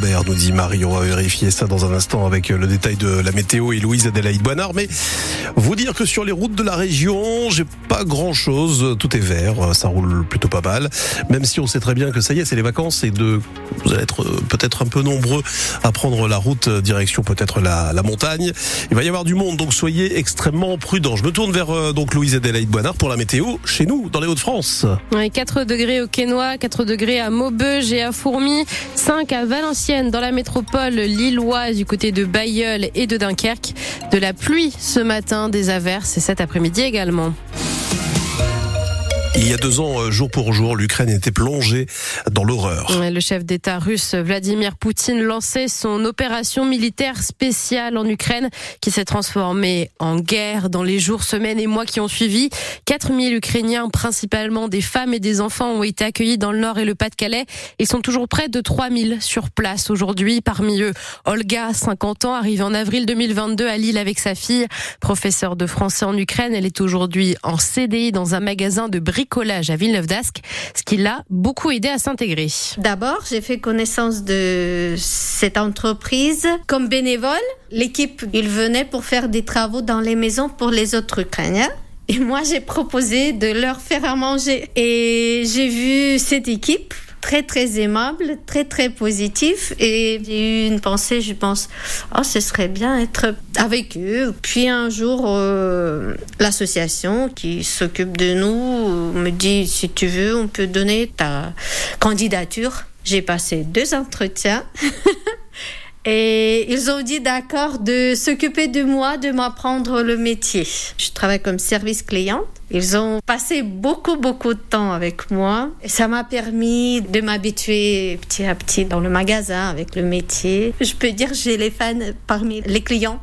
nous dit Marie. On va vérifier ça dans un instant avec le détail de la météo et Louise Adélaïde Boinard. Mais vous dire que sur les routes de la région, j'ai pas grand chose. Tout est vert. Ça roule plutôt pas mal. Même si on sait très bien que ça y est, c'est les vacances et de, vous allez être peut-être un peu nombreux à prendre la route direction peut-être la, montagne. Il va y avoir du monde, donc soyez extrêmement prudents. Je me tourne vers euh, donc Louise Adélaïde Boinard pour la météo chez nous, dans les Hauts-de-France. 4 degrés au Quénois, 4 degrés à Maubeuge et à Fourmi, 5 à Valenciennes dans la métropole lilloise du côté de Bayeul et de Dunkerque. De la pluie ce matin, des averses et cet après-midi également. Il y a deux ans, euh, jour pour jour, l'Ukraine était plongée dans l'horreur. Le chef d'État russe Vladimir Poutine lançait son opération militaire spéciale en Ukraine qui s'est transformée en guerre dans les jours, semaines et mois qui ont suivi. 4000 Ukrainiens, principalement des femmes et des enfants, ont été accueillis dans le Nord et le Pas-de-Calais. Ils sont toujours près de 3000 sur place aujourd'hui. Parmi eux, Olga, 50 ans, arrivée en avril 2022 à Lille avec sa fille. Professeure de français en Ukraine, elle est aujourd'hui en CDI dans un magasin de briques collage à Villeneuve d'Ascq, ce qui l'a beaucoup aidé à s'intégrer. D'abord, j'ai fait connaissance de cette entreprise comme bénévole. L'équipe, il venait pour faire des travaux dans les maisons pour les autres Ukrainiens. Et moi, j'ai proposé de leur faire à manger. Et j'ai vu cette équipe très très aimable, très très positif et j'ai eu une pensée, je pense, oh ce serait bien être avec eux. Puis un jour, euh, l'association qui s'occupe de nous me dit si tu veux, on peut donner ta candidature. J'ai passé deux entretiens. Et ils ont dit d'accord de s'occuper de moi, de m'apprendre le métier. Je travaille comme service client. Ils ont passé beaucoup, beaucoup de temps avec moi. Et ça m'a permis de m'habituer petit à petit dans le magasin avec le métier. Je peux dire que j'ai les fans parmi les clients.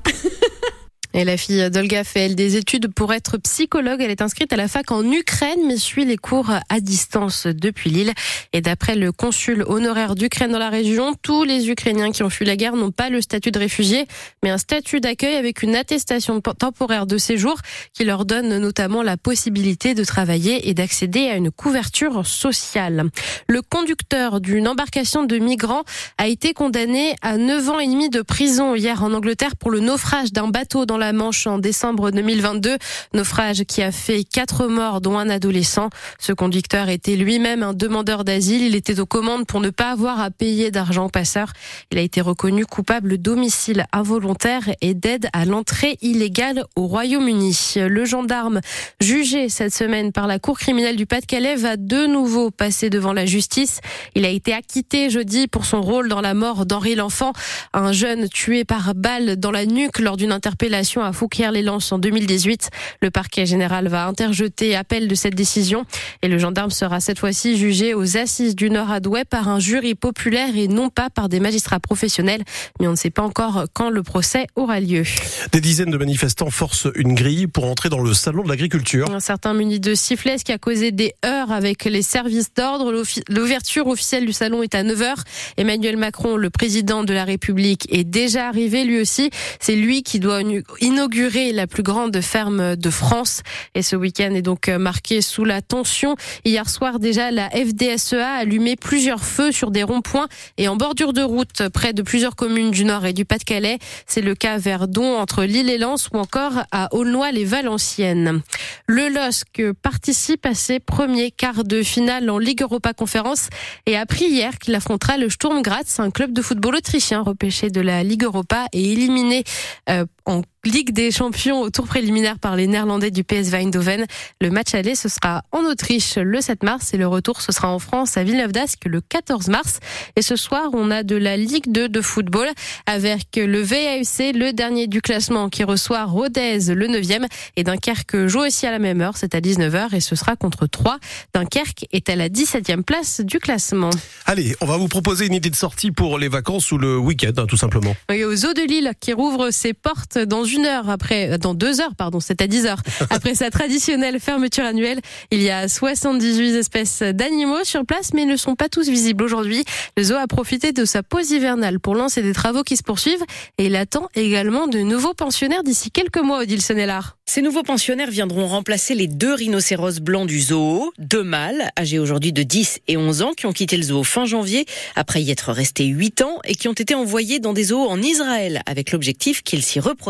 Et la fille d'Olga fait elle des études pour être psychologue. Elle est inscrite à la fac en Ukraine, mais suit les cours à distance depuis Lille. Et d'après le consul honoraire d'Ukraine dans la région, tous les Ukrainiens qui ont fui la guerre n'ont pas le statut de réfugié, mais un statut d'accueil avec une attestation temporaire de séjour qui leur donne notamment la possibilité de travailler et d'accéder à une couverture sociale. Le conducteur d'une embarcation de migrants a été condamné à 9 ans et demi de prison hier en Angleterre pour le naufrage d'un bateau dans la Manche en décembre 2022. Naufrage qui a fait quatre morts, dont un adolescent. Ce conducteur était lui-même un demandeur d'asile. Il était aux commandes pour ne pas avoir à payer d'argent aux passeurs. Il a été reconnu coupable d'homicide involontaire et d'aide à l'entrée illégale au Royaume-Uni. Le gendarme jugé cette semaine par la Cour criminelle du Pas-de-Calais va de nouveau passer devant la justice. Il a été acquitté jeudi pour son rôle dans la mort d'Henri L'Enfant, un jeune tué par balle dans la nuque lors d'une interpellation à Fouquier-les-Lances en 2018. Le parquet général va interjeter appel de cette décision et le gendarme sera cette fois-ci jugé aux assises du Nord à Douai par un jury populaire et non pas par des magistrats professionnels. Mais on ne sait pas encore quand le procès aura lieu. Des dizaines de manifestants forcent une grille pour entrer dans le salon de l'agriculture. Un certain muni de sifflets qui a causé des heures avec les services d'ordre. L'ouverture officielle du salon est à 9h. Emmanuel Macron, le président de la République, est déjà arrivé lui aussi. C'est lui qui doit inaugurer la plus grande ferme de France. Et ce week-end est donc marqué sous la tension. Hier soir déjà, la FDSEA a allumé plusieurs feux sur des ronds-points et en bordure de route près de plusieurs communes du Nord et du Pas-de-Calais. C'est le cas vers Don, entre Lille et Lens ou encore à Aulnoy-les-Valenciennes. Le LOSC participe à ses premiers quarts de finale en Ligue Europa Conférence et a appris hier qu'il affrontera le Sturm Graz, un club de football autrichien repêché de la Ligue Europa et éliminé euh, en Ligue des Champions au tour préliminaire par les Néerlandais du PS Eindhoven. Le match aller, ce sera en Autriche le 7 mars et le retour, ce sera en France à Villeneuve d'Ascq le 14 mars. Et ce soir, on a de la Ligue 2 de football avec le VAUC, le dernier du classement, qui reçoit Rodez, le 9e. Et Dunkerque joue aussi à la même heure, c'est à 19h et ce sera contre 3. Dunkerque est à la 17e place du classement. Allez, on va vous proposer une idée de sortie pour les vacances ou le week-end, hein, tout simplement. Oui, aux eaux de Lille qui rouvre ses portes ouverte dans une heure après, euh, dans deux heures, pardon, c'est à 10 heures. Après sa traditionnelle fermeture annuelle, il y a 78 espèces d'animaux sur place, mais ils ne sont pas tous visibles aujourd'hui. Le zoo a profité de sa pause hivernale pour lancer des travaux qui se poursuivent et il attend également de nouveaux pensionnaires d'ici quelques mois, Odile Sonnellard. Ces nouveaux pensionnaires viendront remplacer les deux rhinocéros blancs du zoo, deux mâles, âgés aujourd'hui de 10 et 11 ans, qui ont quitté le zoo fin janvier, après y être restés 8 ans, et qui ont été envoyés dans des zoos en Israël, avec l'objectif qu'ils s'y reproduisent.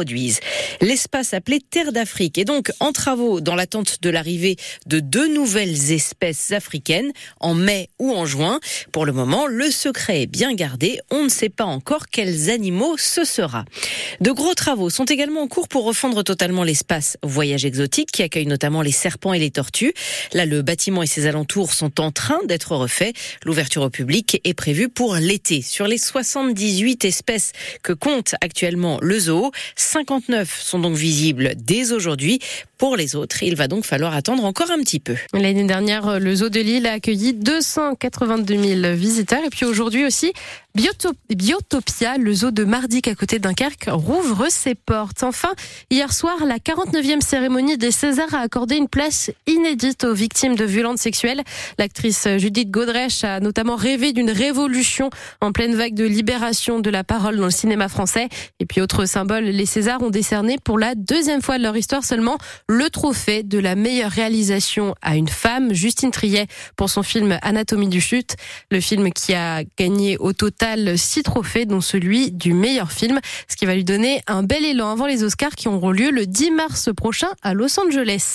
L'espace appelé Terre d'Afrique est donc en travaux dans l'attente de l'arrivée de deux nouvelles espèces africaines, en mai ou en juin. Pour le moment, le secret est bien gardé, on ne sait pas encore quels animaux ce sera. De gros travaux sont également en cours pour refondre totalement l'espace Voyage Exotique qui accueille notamment les serpents et les tortues. Là, le bâtiment et ses alentours sont en train d'être refaits. L'ouverture au public est prévue pour l'été. Sur les 78 espèces que compte actuellement le zoo, 59 sont donc visibles dès aujourd'hui. Pour les autres, il va donc falloir attendre encore un petit peu. L'année dernière, le zoo de Lille a accueilli 282 000 visiteurs. Et puis aujourd'hui aussi, Biotopia, le zoo de Mardic à côté Dunkerque, rouvre ses portes. Enfin, hier soir, la 49e cérémonie des Césars a accordé une place inédite aux victimes de violences sexuelles. L'actrice Judith Godrèche a notamment rêvé d'une révolution en pleine vague de libération de la parole dans le cinéma français. Et puis, autre symbole, les Césars ont décerné pour la deuxième fois de leur histoire seulement le trophée de la meilleure réalisation à une femme, Justine Triet, pour son film Anatomie du chute. Le film qui a gagné au total six trophées, dont celui du meilleur film, ce qui va lui donner un bel élan avant les Oscars qui auront lieu le 10 mars prochain à Los Angeles.